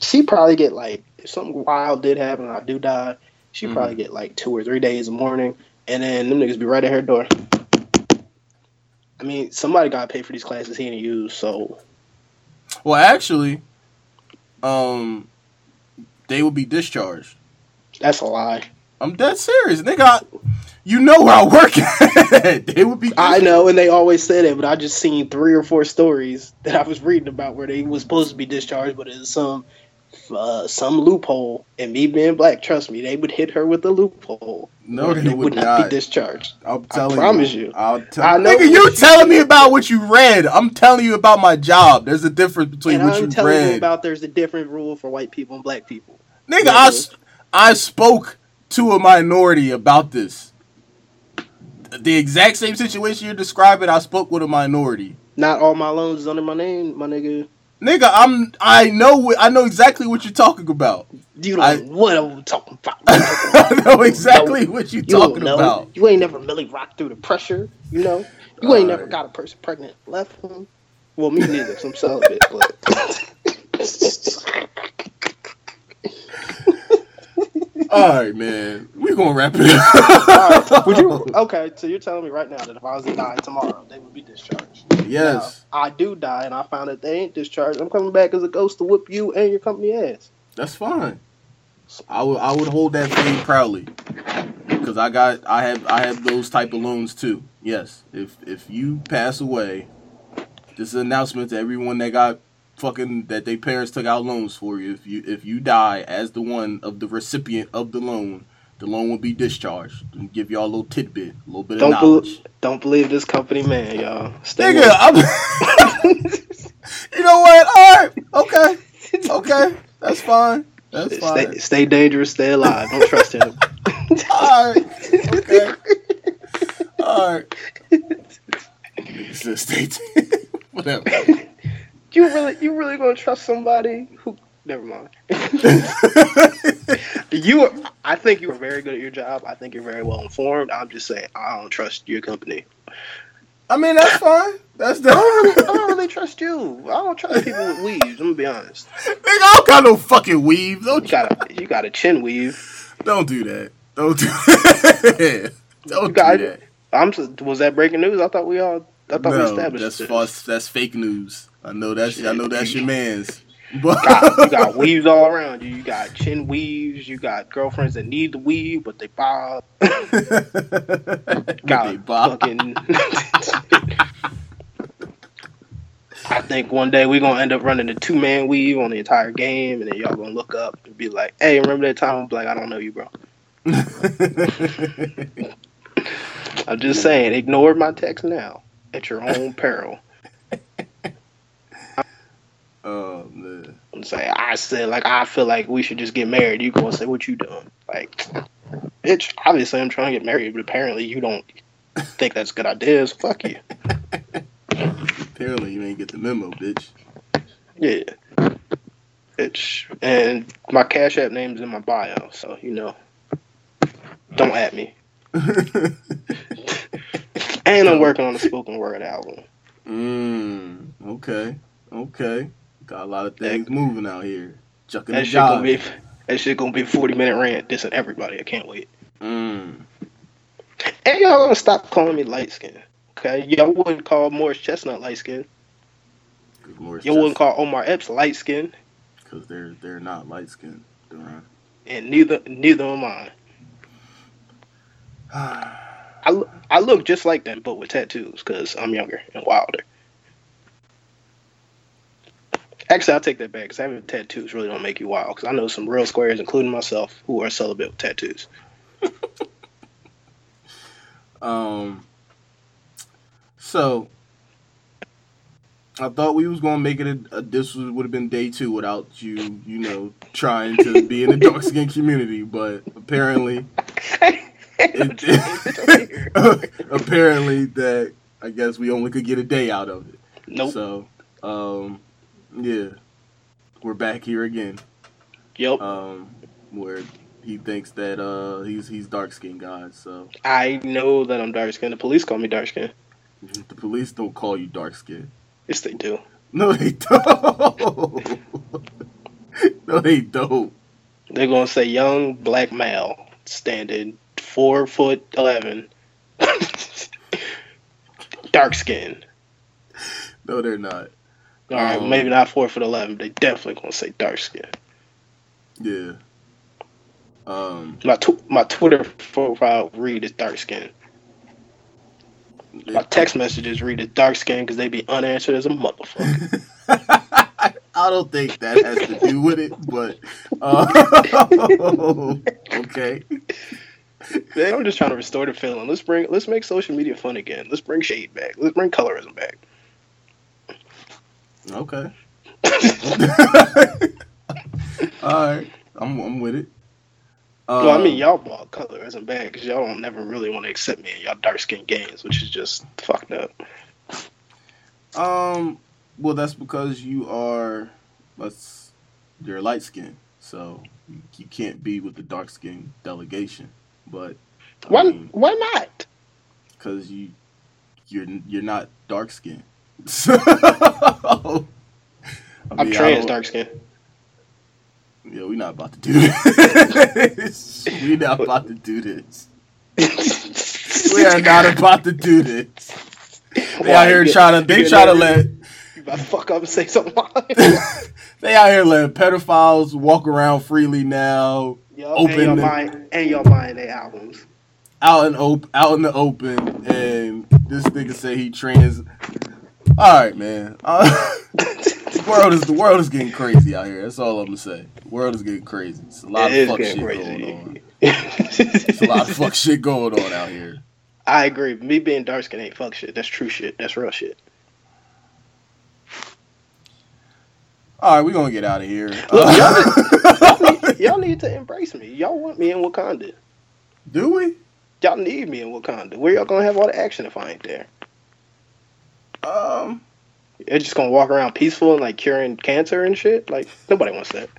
she probably get like if something wild did happen, and I do die. She Mhm. probably get like two or three days of mourning, and then them niggas be right at her door. I mean, somebody gotta pay for these classes he didn't use, so Well, actually, um, they will be discharged. that's a lie. I'm dead serious, nigga. You know where I work at. they would be. I know, and they always said that, but I just seen three or four stories that I was reading about where they was supposed to be discharged, but it's some uh, some loophole. And me being black, trust me, they would hit her with a loophole. No, they, would, not, not. be discharged. I'm telling I promise you. you. I'll tell. I know nigga, you telling me about what you read. I'm telling you about my job. There's a difference between and what I'm you telling read. you about there's a different rule for white people and black people. nigga, Yeah, I, bro. s- I spoke to a minority about this. The exact same situation you're describing, I spoke with a minority. Not all my loans is under my name, my nigga. Nigga, I'm. I know. I know exactly what you're talking about. You don't I- know what I'm talking about. I know exactly what you're You talking know. about. You ain't never really rocked through the pressure, you know. You ain't never Alright. got a person pregnant, left them. Well, me neither. 'cause I'm celibate, but All right, man. We gonna wrap it up. Alright, would you? Okay, so you're telling me right now that if I was to die tomorrow, they would be discharged. Yes, Now, I do die, and I found that they ain't discharged. I'm coming back as a ghost to whoop you and your company ass. that's fine. I would. I would hold that fame proudly because I got. I have. I have those type of loans too. Yes. If if you pass away, this is an announcement to everyone that got fucking that their parents took out loans for you. If you if you die as the one of the recipient of the loan, the loan will be discharged. And give y'all a little tidbit, a little bit of Don't knowledge. bel don't believe this company man, y'all. Stay Nigga, I'm. you know what? All right. Okay. Okay. That's fine. That's Stay, fine. stay dangerous, stay alive. Don't trust him. All right. Okay. All right. Stay tuned. Whatever. You really, you really gonna trust somebody who? Never mind. you, are, I think you are very good at your job. I think you're very well informed. I'm just saying, I don't trust your company. I mean, that's fine. That's the. I don't really, I don't really trust you. I don't trust people with weaves. I'm gonna be honest. Nigga, I don't got no fucking weave. Don't You got a you got a chin weave. Don't do that. Don't do that. Don't You got do that. I'm was that breaking news? I thought we all I thought we established that's this. false. That's fake news. I know that's. I know that's your man's. But got, you got weaves all around you. You got chin weaves. You got girlfriends that need the weave, but they bob. Got They bob. fucking. I think one day we're gonna end up running a two man weave on the entire game, and then y'all gonna look up and be like, "Hey, remember that time?" I'm like, "I don't know you, bro." I'm just saying, ignore my text now at your own peril. Oh man. say, I said, like, I feel like we should just get married. You gonna say, what you doing? Like, bitch, obviously I'm trying to get married, but apparently you don't think that's a good idea, so fuck you. Apparently you ain't get the memo, bitch. Yeah. Bitch. And my Cash App name's in my bio, so, you know, don't at me. And I'm working on a spoken word album. mm, okay. Okay. Got a lot of things moving out here. Chucking That shit gonna be, that shit gonna be a 40 minute rant dissing everybody. I can't wait. Mm. And y'all gonna stop calling me light skin. Okay? Y'all wouldn't call Morris Chestnut light skin. Cause Morris You wouldn't call Omar Epps light skin, because they're they're not light skin, Duran. and neither neither am I. I, look- I look just like them, but with tattoos, because I'm younger and wilder. Actually, I'll take that back, because having tattoos really don't make you wild, because I know some real squares, including myself, who are celibate with tattoos. Um. So, I thought we was gonna make it a, a this would have been day two without you, you know, trying to be in the dark skin community, but apparently, it, apparently that I guess we only could get a day out of it. nope. So, um, yeah, we're back here again. yep. Um, where he thinks that uh he's he's dark skinned guys. So I know that I'm dark skinned. The police call me dark skinned. the police don't call you dark skinned. Yes, they do. No, they don't. no, they don't. They're gonna say young black male, standing four foot eleven, dark skin. No, they're not. All right, Um, maybe not four foot eleven. They definitely gonna say dark skin. Yeah. Um. My tw- my Twitter profile read is dark skin. My text messages read as dark skin because they be unanswered as a motherfucker. I don't think that has to do with it, but uh, okay. Man, I'm just trying to restore the feeling. Let's bring let's make social media fun again. Let's bring shade back. Let's bring colorism back. Okay. All right. I'm I'm with it. Um, well, I mean, y'all bought colorism back because y'all don't never really want to accept me in y'all dark skin games, which is just fucked up. Um. Well, that's because you are, let's, you're light skinned, so you, can't be with the dark skin delegation. But Why why not? Because you, you're you're not dark skinned. So, I I'm mean, trans dark skin. Yeah, we're not about to do this. we're not about to do this. We are not about to do this. They out here trying to. They try to let. You about to fuck up and say something. They out here letting pedophiles walk around freely now, Yo, Open and y'all the- buying and y'all buying their albums. out in op- out in the open, and this nigga say he trans. All right, man. Uh, the world is the world is getting crazy out here. That's all I'm gonna say. The world is getting crazy. It's a lot It of fuck shit crazy. going on. It's a lot of fuck shit going on out here. I agree. Me being dark skin ain't fuck shit. That's true shit. That's real shit. All right, we're gonna get out of here. Look, Uh, Y'all need, y'all need to embrace me. Y'all want me in Wakanda. do we? Y'all need me in Wakanda. Where y'all gonna have all the action if I ain't there? Um, You're just gonna walk around peaceful and like curing cancer and shit? Like nobody wants that.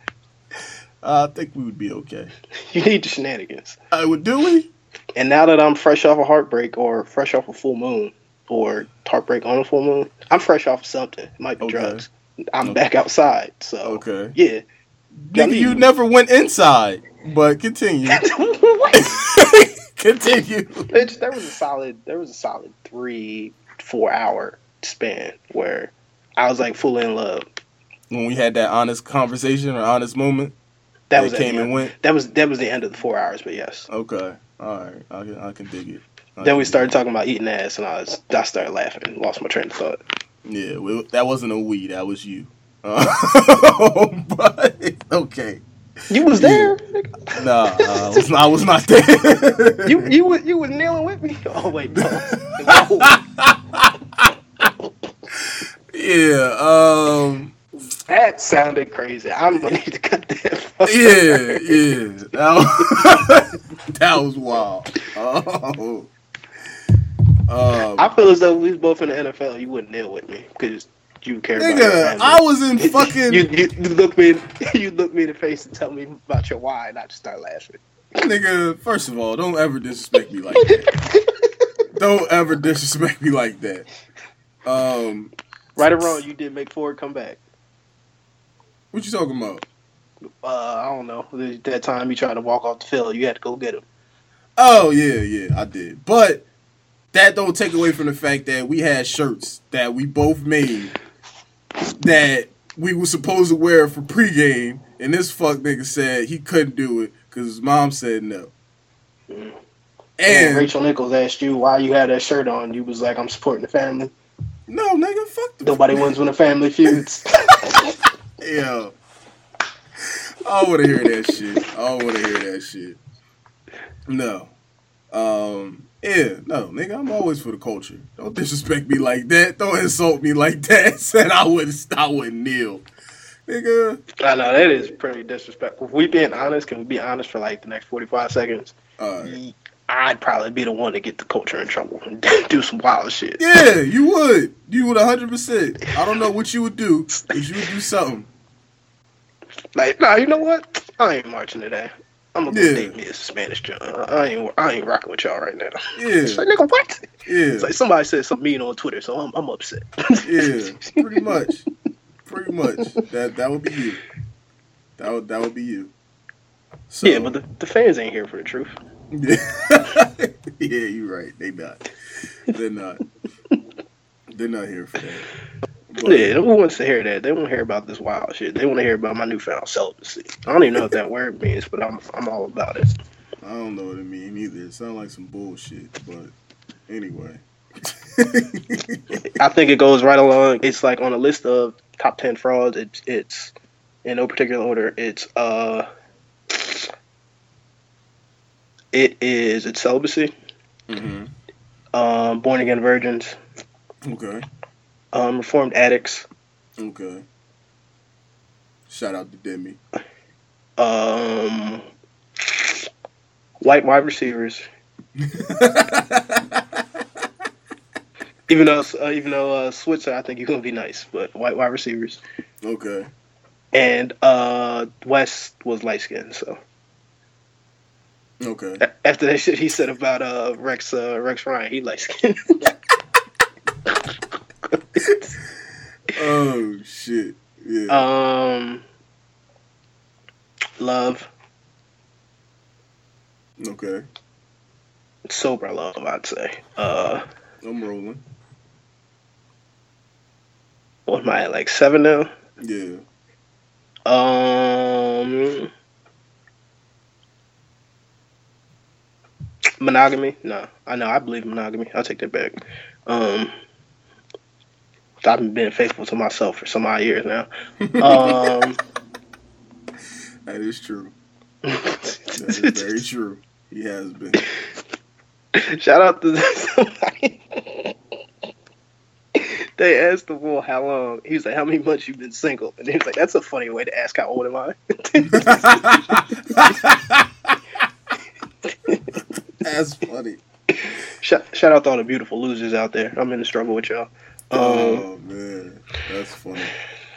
I think we would be okay. You need the shenanigans. I would do we? And now that I'm fresh off a heartbreak or fresh off a full moon or Heartbreak on a Full Moon. I'm fresh off of something. It might be Okay. drugs. I'm Okay. back outside, so Okay. yeah. Nigga, you never went inside, but continue. Continue. Bitch, there was a solid there was a solid three, four hour span where I was like fully in love. When we had that honest conversation or honest moment, That was came and went. That was that was the end of the four hours, but yes. Okay. All right. I can I can dig it. I Then we started talking about eating ass, and I was I started laughing and lost my train of thought. Yeah. Well, that wasn't a we. That was you. Uh, but okay. You was there. nigga. Nah, I was not, I was not there. You you was you was kneeling with me. Oh wait, no. Yeah. Um. that sounded crazy. I'm gonna need to cut that. Yeah. Yeah. That was, that was wild. Oh. Um, I feel as though we was both in the NFL. You wouldn't kneel with me because you care nigga. I was in fucking. you, you, you look me you look me in the face and tell me about your why, and I just start laughing. Nigga, first of all, don't ever disrespect me like that. don't ever disrespect me like that. Um, Right or wrong, you did make Ford come back. what you talking about? Uh, I don't know. That time you tried to walk off the field, you had to go get him. Oh yeah, yeah, I did. But that don't take away from the fact that we had shirts that we both made that we were supposed to wear for pregame, and this fuck nigga said he couldn't do it because his mom said no. And And Rachel Nichols asked you why you had that shirt on. You was like, "I'm supporting the family. No, nigga, fuck the Nobody wins when the family feuds." Yeah. I want to hear that shit. I want to hear that shit. No. Um. Yeah. No, nigga. I'm always for the culture. Don't disrespect me like that. Don't insult me like that. Said I wouldn't. I wouldn't kneel. Nigga. I know that is pretty disrespectful. If we being honest, can we be honest for like the next 45 seconds? Alright. I'd probably be the one to get the culture in trouble and do some wild shit. Yeah, you would. You would 100. percent I don't know what you would do, but you would do something. Like, nah, you know what? I ain't marching today. I'm gonna go Yeah. date me as a Spanish John. I ain't, I ain't rocking with y'all right now. Yeah. It's like, nigga, what? Yeah. It's like somebody said something mean on Twitter, so I'm, I'm upset. Yeah, pretty much. Pretty much. That that would be you. That would that would be you. So, yeah, but the, the fans ain't here for the truth. yeah, you're right. They not. They're not. They're not here for that. But, Yeah, who wants to hear that? They want to hear about this wild shit. They want to hear about my newfound celibacy. I don't even know what that word means, but I'm I'm all about it. I don't know what it means either. It sounds like some bullshit. But anyway. I think it goes right along. It's like on a list of top ten frauds. It's it's in no particular order. It's uh, it is it's celibacy, Mm-hmm. um, born again virgins, Okay. um, reformed addicts, Okay. Shout out to Demi. um, white wide receivers. Even though uh, even though uh, Switzer, I think you're gonna be nice, but white wide receivers okay. and uh, West was light skinned, so. Okay. After that shit he said about uh Rex uh, Rex Ryan, he light skinned. Oh shit. Yeah. um, love, okay. sober love, I'd say. Uh, I'm rolling. what am I at, like seven now? Yeah. Um, monogamy? No, I know I believe in monogamy. I'll take that back. Um, I've been faithful to myself for some odd years now. Um. That is true. That is very true. He has been. Shout out to somebody. they asked the bull how long. He was like, "How many months you've been single?" And he was like, "That's a funny way to ask how old am I." That's funny. shout, shout out to all the beautiful losers out there. I'm in the struggle with y'all. Um, Oh man, that's funny.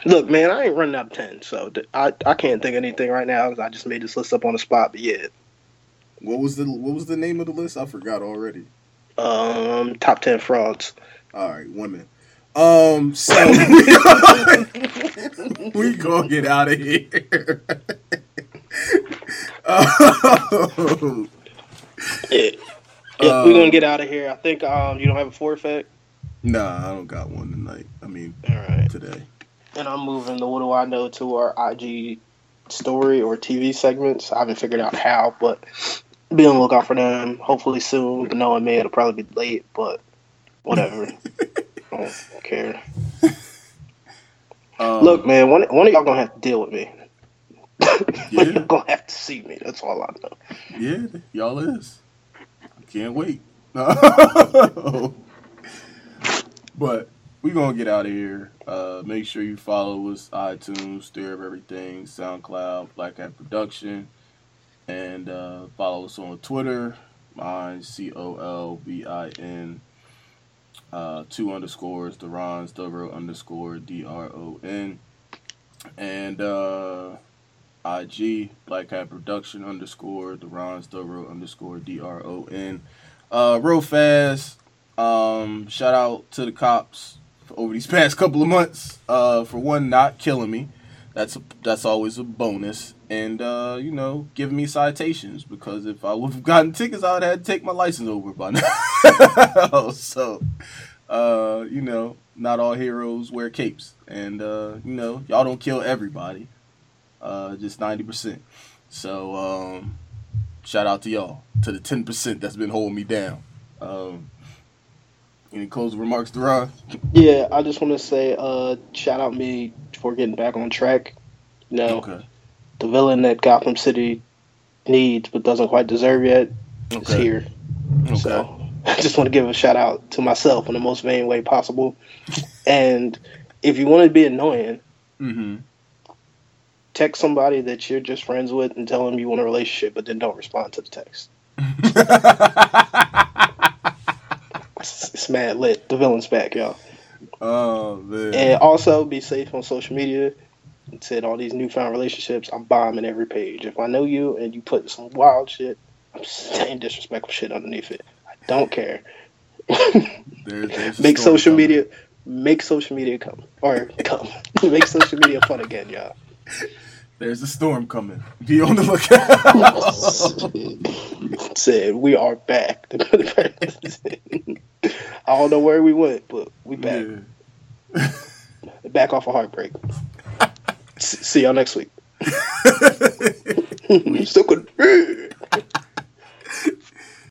look, man, I ain't running out of ten, so I I can't think of anything right now. I just made this list up on the spot. But yeah, What was the What was the name of the list? I forgot already. um, top ten frauds. All right, women. Um, so we gonna get out of here. um, yeah, yeah um, we're gonna get out of here. I think um, you don't have a forfeit. Nah, I don't got one tonight. I mean, all right, today. And I'm moving the what do I know to our IG story or TV segments. I haven't figured out how, but be on the lookout for them. Hopefully soon. But knowing me, it'll probably be late, but whatever. I don't care. Um, Look, man, one one of y'all gonna have to deal with me. Yeah. You're gonna have to see me. That's all I know. Yeah, y'all is. I can't wait. but we're gonna get out of here. Uh, make sure you follow us iTunes, Stir of Everything, SoundCloud, Black Hat Production, and uh, follow us on Twitter. Mine C O L B I N uh, two underscores, the Ron's Dobro underscore D R O N, and uh, IG Black Hat Production underscore the Ron's Dobro underscore D R O N. Uh, real fast, um, shout out to the cops over these past couple of months. Uh, for one, not killing me. That's a, that's always a bonus, and uh, you know, giving me citations because if I would have gotten tickets, I would have had to take my license over by now. so, uh, you know, not all heroes wear capes, and uh, you know, y'all don't kill everybody, uh, just ninety percent. So, um, shout out to y'all to the ten percent that's been holding me down. Um, any closing remarks, Duran? Yeah, I just want to say, uh, shout out me for getting back on track. You know, okay. the villain that Gotham City needs but doesn't quite deserve yet okay. is here. Okay. So I just want to give a shout out to myself in the most vain way possible. and if you want to be annoying, mm-hmm. Text somebody that you're just friends with and tell them you want a relationship, but then don't respond to the text. it's mad lit. The villain's back, y'all. Oh man. And also be safe on social media. And said all these newfound relationships, I'm bombing every page. If I know you and you put some wild shit, I'm saying disrespectful shit underneath it. I don't care. Make social coming. media make social media come or come make social media fun again, y'all. There's a storm coming. Be on the lookout. Said we are back. I don't know where we went, but we back. Yeah. back off a heartbreak. See y'all next week. we still could.